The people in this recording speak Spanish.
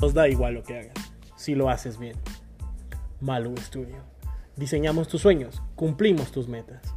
Nos da igual lo que hagas, si lo haces bien. Malu Studio. Diseñamos tus sueños, cumplimos tus metas.